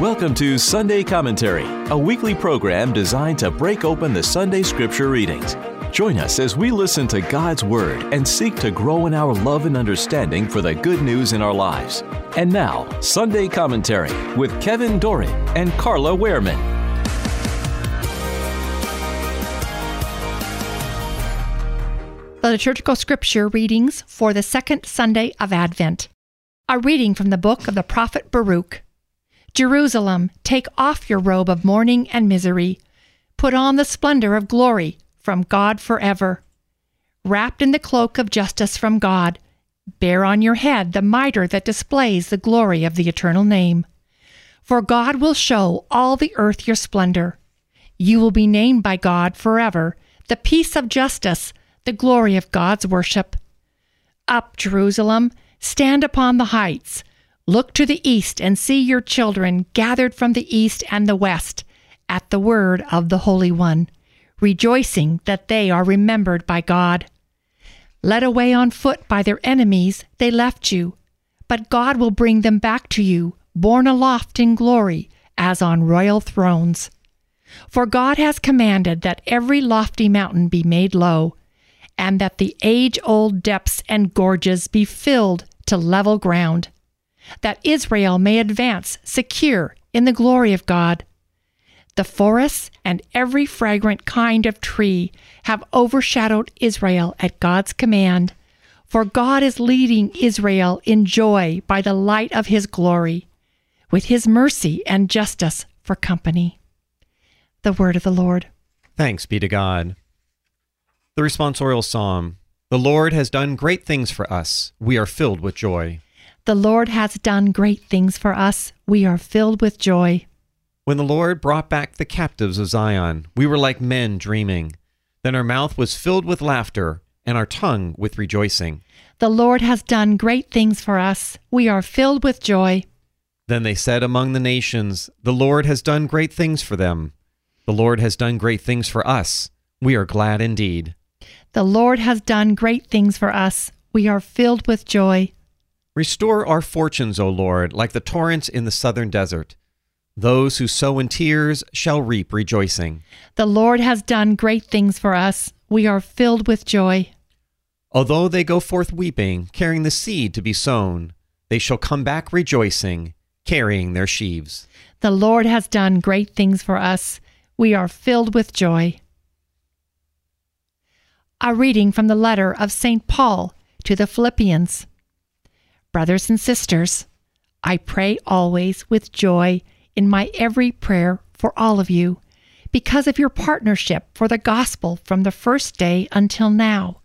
Welcome to Sunday Commentary, a weekly program designed to break open the Sunday Scripture readings. Join us as we listen to God's Word and seek to grow in our love and understanding for the good news in our lives. And now, Sunday Commentary with Kevin Doran and Carla Wehrman. The liturgical scripture readings for the second Sunday of Advent. A reading from the book of the prophet Baruch. Jerusalem, take off your robe of mourning and misery. Put on the splendor of glory from God forever. Wrapped in the cloak of justice from God, bear on your head the mitre that displays the glory of the eternal name. For God will show all the earth your splendor. You will be named by God forever, the peace of justice, the glory of God's worship. Up, Jerusalem, stand upon the heights Look to the east and see your children gathered from the east and the west at the word of the Holy One, rejoicing that they are remembered by God. Led away on foot by their enemies, they left you, but God will bring them back to you, borne aloft in glory, as on royal thrones. For God has commanded that every lofty mountain be made low, and that the age old depths and gorges be filled to level ground that Israel may advance secure in the glory of God. The forests and every fragrant kind of tree have overshadowed Israel at God's command, for God is leading Israel in joy by the light of his glory, with his mercy and justice for company. The word of the Lord. Thanks be to God. The responsorial psalm The Lord has done great things for us. We are filled with joy. The Lord has done great things for us. We are filled with joy. When the Lord brought back the captives of Zion, we were like men dreaming. Then our mouth was filled with laughter, and our tongue with rejoicing. The Lord has done great things for us. We are filled with joy. Then they said among the nations, The Lord has done great things for them. The Lord has done great things for us. We are glad indeed. The Lord has done great things for us. We are filled with joy. Restore our fortunes, O Lord, like the torrents in the southern desert. Those who sow in tears shall reap rejoicing. The Lord has done great things for us. We are filled with joy. Although they go forth weeping, carrying the seed to be sown, they shall come back rejoicing, carrying their sheaves. The Lord has done great things for us. We are filled with joy. A reading from the letter of St. Paul to the Philippians. Brothers and sisters, I pray always with joy in my every prayer for all of you, because of your partnership for the gospel from the first day until now.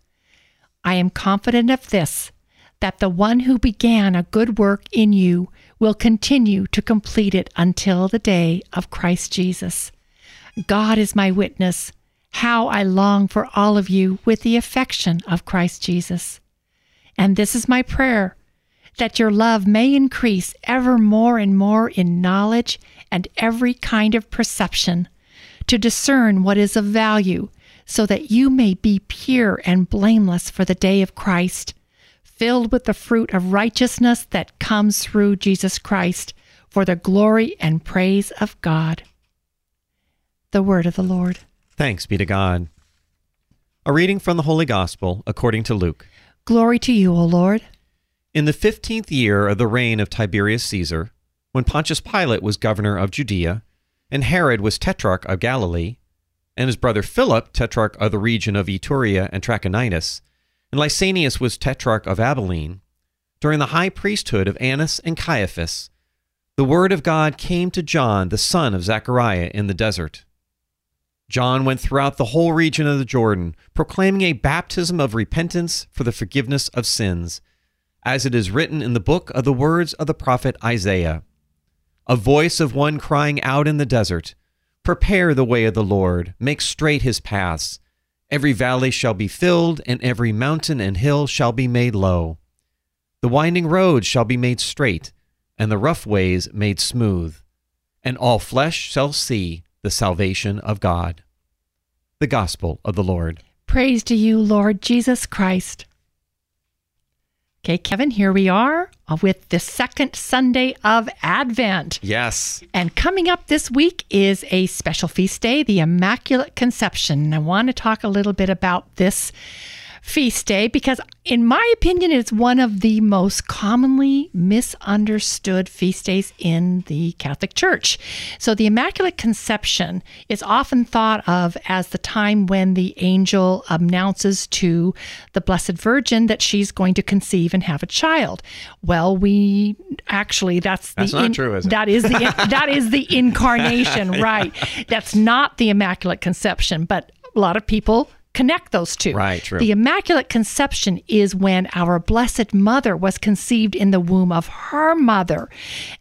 I am confident of this, that the one who began a good work in you will continue to complete it until the day of Christ Jesus. God is my witness, how I long for all of you with the affection of Christ Jesus. And this is my prayer that your love may increase ever more and more in knowledge and every kind of perception, to discern what is of value, so that you may be pure and blameless for the day of Christ, filled with the fruit of righteousness that comes through Jesus Christ, for the glory and praise of God. The Word of the Lord. Thanks be to God. A reading from the Holy Gospel according to Luke. Glory to you, O Lord. In the fifteenth year of the reign of Tiberius Caesar, when Pontius Pilate was governor of Judea, and Herod was tetrarch of Galilee, and his brother Philip tetrarch of the region of Ituraea and Trachonitis, and Lysanias was tetrarch of Abilene, during the high priesthood of Annas and Caiaphas, the word of God came to John, the son of Zechariah, in the desert. John went throughout the whole region of the Jordan, proclaiming a baptism of repentance for the forgiveness of sins as it is written in the book of the words of the prophet Isaiah A voice of one crying out in the desert, Prepare the way of the Lord, make straight his paths. Every valley shall be filled, and every mountain and hill shall be made low. The winding roads shall be made straight, and the rough ways made smooth, and all flesh shall see the salvation of God. The Gospel of the Lord. Praise to you, Lord Jesus Christ. Okay, Kevin, here we are uh, with the second Sunday of Advent. Yes. And coming up this week is a special feast day, the Immaculate Conception. I want to talk a little bit about this feast day because, in my opinion, it's one of the most commonly misunderstood feast days in the Catholic Church. So, the Immaculate Conception is often thought of as the time when the angel announces to the Blessed Virgin that she's going to conceive and have a child. Well, we actually that's the that's not in, true, is it? That is the that is the incarnation, right? That's not the Immaculate Conception, but a lot of people connect those two. Right, true. The Immaculate Conception is when our Blessed Mother was conceived in the womb of her mother.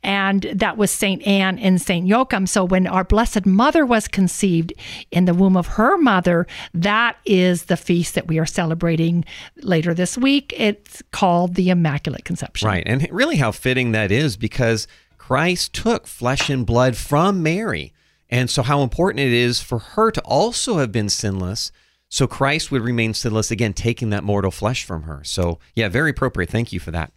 And that was St. Anne and St. Joachim. So when our Blessed Mother was conceived in the womb of her mother, that is the feast that we are celebrating later this week. It's called the Immaculate Conception. Right. And really how fitting that is because Christ took flesh and blood from Mary. And so, how important it is for her to also have been sinless so Christ would remain sinless, again, taking that mortal flesh from her. So, yeah, very appropriate. Thank you for that.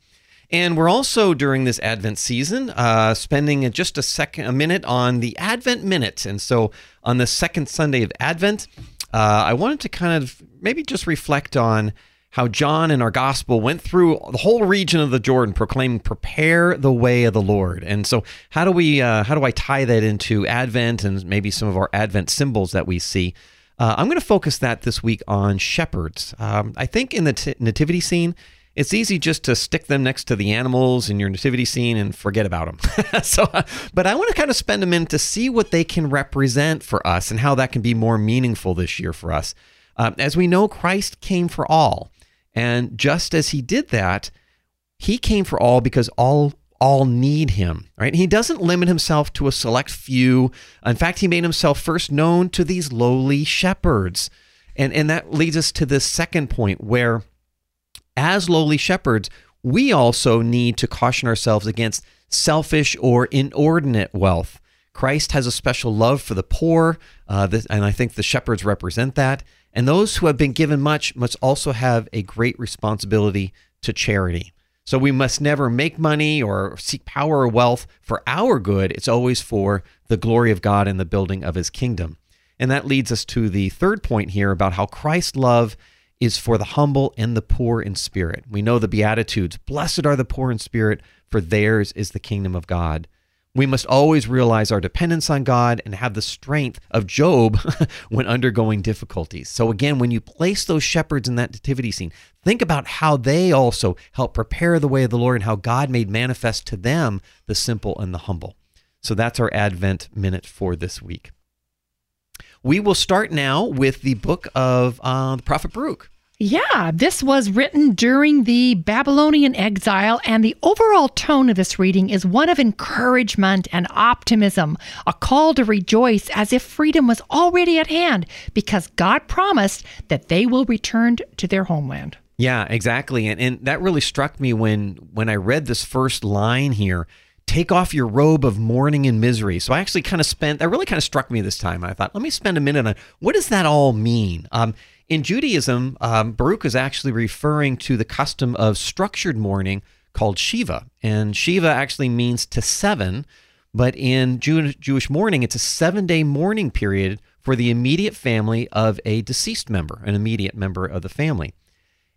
And we're also during this Advent season uh, spending just a second, a minute on the Advent Minute. And so on the second Sunday of Advent, uh, I wanted to kind of maybe just reflect on how John in our gospel went through the whole region of the Jordan, proclaiming, "Prepare the way of the Lord." And so, how do we, uh, how do I tie that into Advent and maybe some of our Advent symbols that we see? Uh, I'm going to focus that this week on shepherds. Um, I think in the t- nativity scene, it's easy just to stick them next to the animals in your nativity scene and forget about them. so, uh, but I want to kind of spend a minute to see what they can represent for us and how that can be more meaningful this year for us. Uh, as we know, Christ came for all, and just as he did that, he came for all because all all need him, right? He doesn't limit himself to a select few. In fact, he made himself first known to these lowly shepherds. And, and that leads us to this second point where, as lowly shepherds, we also need to caution ourselves against selfish or inordinate wealth. Christ has a special love for the poor, uh, this, and I think the shepherds represent that. And those who have been given much must also have a great responsibility to charity. So we must never make money or seek power or wealth for our good. It's always for the glory of God and the building of his kingdom. And that leads us to the third point here about how Christ's love is for the humble and the poor in spirit. We know the Beatitudes Blessed are the poor in spirit, for theirs is the kingdom of God. We must always realize our dependence on God and have the strength of Job when undergoing difficulties. So, again, when you place those shepherds in that nativity scene, think about how they also help prepare the way of the Lord and how God made manifest to them the simple and the humble. So, that's our Advent minute for this week. We will start now with the book of uh, the prophet Baruch. Yeah, this was written during the Babylonian exile, and the overall tone of this reading is one of encouragement and optimism, a call to rejoice as if freedom was already at hand because God promised that they will return to their homeland. Yeah, exactly. And, and that really struck me when, when I read this first line here take off your robe of mourning and misery. So I actually kind of spent, that really kind of struck me this time. I thought, let me spend a minute on what does that all mean? Um, in Judaism, um, Baruch is actually referring to the custom of structured mourning called Shiva. And Shiva actually means to seven, but in Jew- Jewish mourning, it's a seven day mourning period for the immediate family of a deceased member, an immediate member of the family.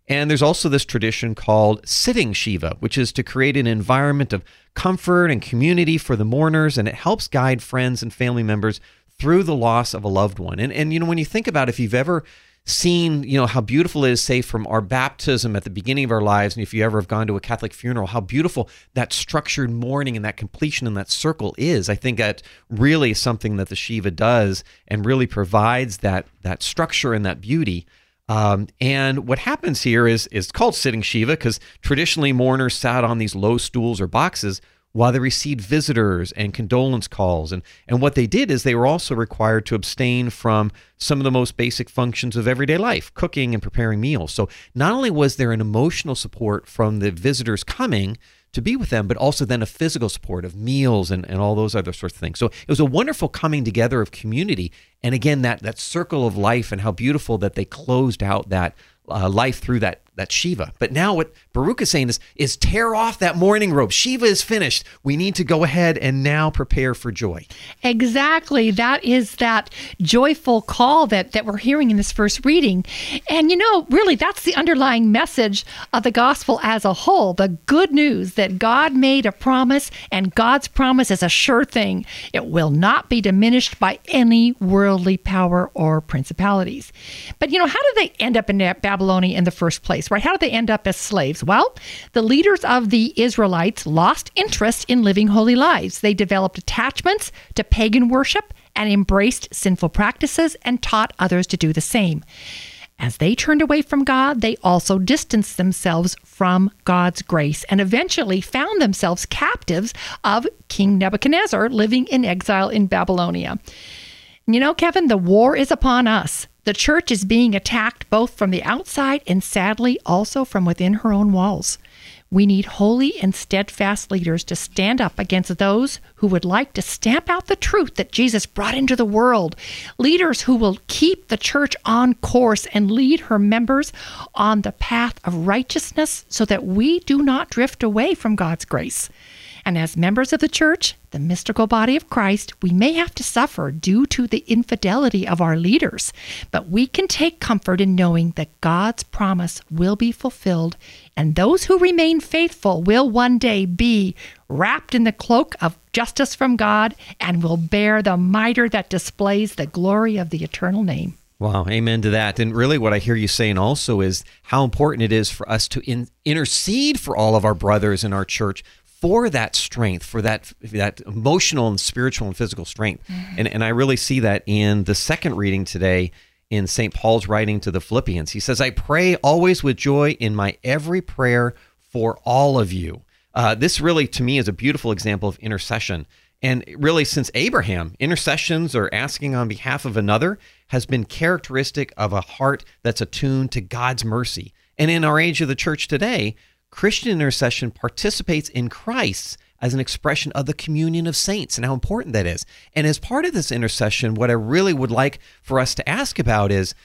And there's also this tradition called sitting Shiva, which is to create an environment of comfort and community for the mourners, and it helps guide friends and family members through the loss of a loved one. And, and you know, when you think about if you've ever seen, you know, how beautiful it is, say, from our baptism at the beginning of our lives, and if you ever have gone to a Catholic funeral, how beautiful that structured mourning and that completion and that circle is. I think that really is something that the Shiva does and really provides that that structure and that beauty. Um, and what happens here is is called sitting Shiva because traditionally mourners sat on these low stools or boxes while they received visitors and condolence calls. And, and what they did is they were also required to abstain from some of the most basic functions of everyday life, cooking and preparing meals. So not only was there an emotional support from the visitors coming to be with them, but also then a physical support of meals and, and all those other sorts of things. So it was a wonderful coming together of community. And again, that, that circle of life and how beautiful that they closed out that uh, life through that that Shiva. But now what Baruch is saying is, is tear off that mourning robe. Shiva is finished. We need to go ahead and now prepare for joy. Exactly. That is that joyful call that, that we're hearing in this first reading. And you know, really, that's the underlying message of the gospel as a whole the good news that God made a promise, and God's promise is a sure thing. It will not be diminished by any worldly power or principalities. But you know, how did they end up in Babylonia in the first place? Right? How did they end up as slaves? Well, the leaders of the Israelites lost interest in living holy lives. They developed attachments to pagan worship and embraced sinful practices and taught others to do the same. As they turned away from God, they also distanced themselves from God's grace and eventually found themselves captives of King Nebuchadnezzar living in exile in Babylonia. You know, Kevin, the war is upon us. The church is being attacked both from the outside and sadly also from within her own walls. We need holy and steadfast leaders to stand up against those who would like to stamp out the truth that Jesus brought into the world. Leaders who will keep the church on course and lead her members on the path of righteousness so that we do not drift away from God's grace. And as members of the church, the mystical body of Christ, we may have to suffer due to the infidelity of our leaders, but we can take comfort in knowing that God's promise will be fulfilled, and those who remain faithful will one day be wrapped in the cloak of justice from God and will bear the mitre that displays the glory of the eternal name. Wow, amen to that. And really, what I hear you saying also is how important it is for us to in, intercede for all of our brothers in our church for that strength, for that that emotional and spiritual and physical strength. Mm-hmm. And and I really see that in the second reading today in St. Paul's writing to the Philippians. He says, "I pray always with joy in my every prayer for all of you." Uh, this really, to me, is a beautiful example of intercession. And really, since Abraham, intercessions or asking on behalf of another has been characteristic of a heart that's attuned to God's mercy. And in our age of the church today, Christian intercession participates in Christ as an expression of the communion of saints and how important that is. And as part of this intercession, what I really would like for us to ask about is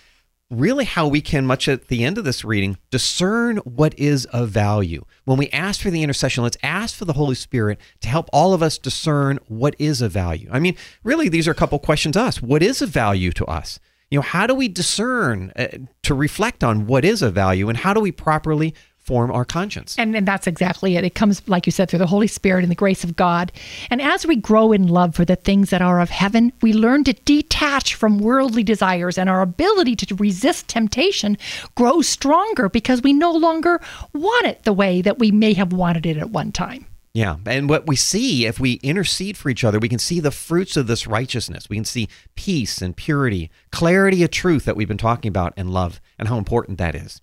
really how we can, much at the end of this reading, discern what is of value. When we ask for the intercession, let's ask for the Holy Spirit to help all of us discern what is of value. I mean, really, these are a couple questions to us. What is of value to us? You know, how do we discern uh, to reflect on what is of value and how do we properly form our conscience. And, and that's exactly it. It comes, like you said, through the Holy Spirit and the grace of God. And as we grow in love for the things that are of heaven, we learn to detach from worldly desires, and our ability to resist temptation grows stronger because we no longer want it the way that we may have wanted it at one time. Yeah. And what we see, if we intercede for each other, we can see the fruits of this righteousness. We can see peace and purity, clarity of truth that we've been talking about, and love, and how important that is.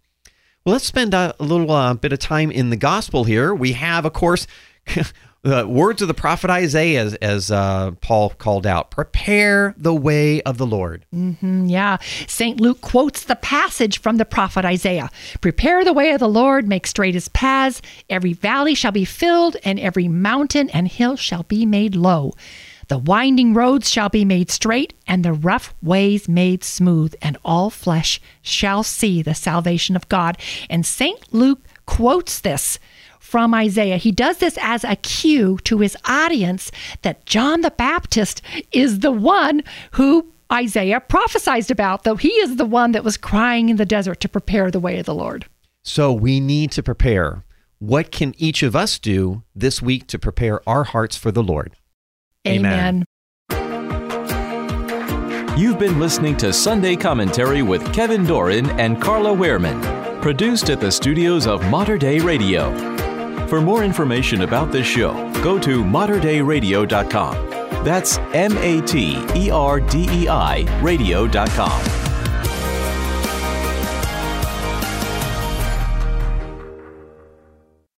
Let's spend a, a little uh, bit of time in the gospel here. We have, of course, the words of the prophet Isaiah, as, as uh, Paul called out prepare the way of the Lord. Mm-hmm, yeah. St. Luke quotes the passage from the prophet Isaiah Prepare the way of the Lord, make straight his paths. Every valley shall be filled, and every mountain and hill shall be made low. The winding roads shall be made straight, and the rough ways made smooth, and all flesh shall see the salvation of God. And St. Luke quotes this from Isaiah. He does this as a cue to his audience that John the Baptist is the one who Isaiah prophesied about, though he is the one that was crying in the desert to prepare the way of the Lord. So we need to prepare. What can each of us do this week to prepare our hearts for the Lord? Amen. You've been listening to Sunday Commentary with Kevin Doran and Carla Wehrman, produced at the studios of Mater Dei Radio. For more information about this show, go to materdeiradio.com. That's M A T E R D E I radio.com.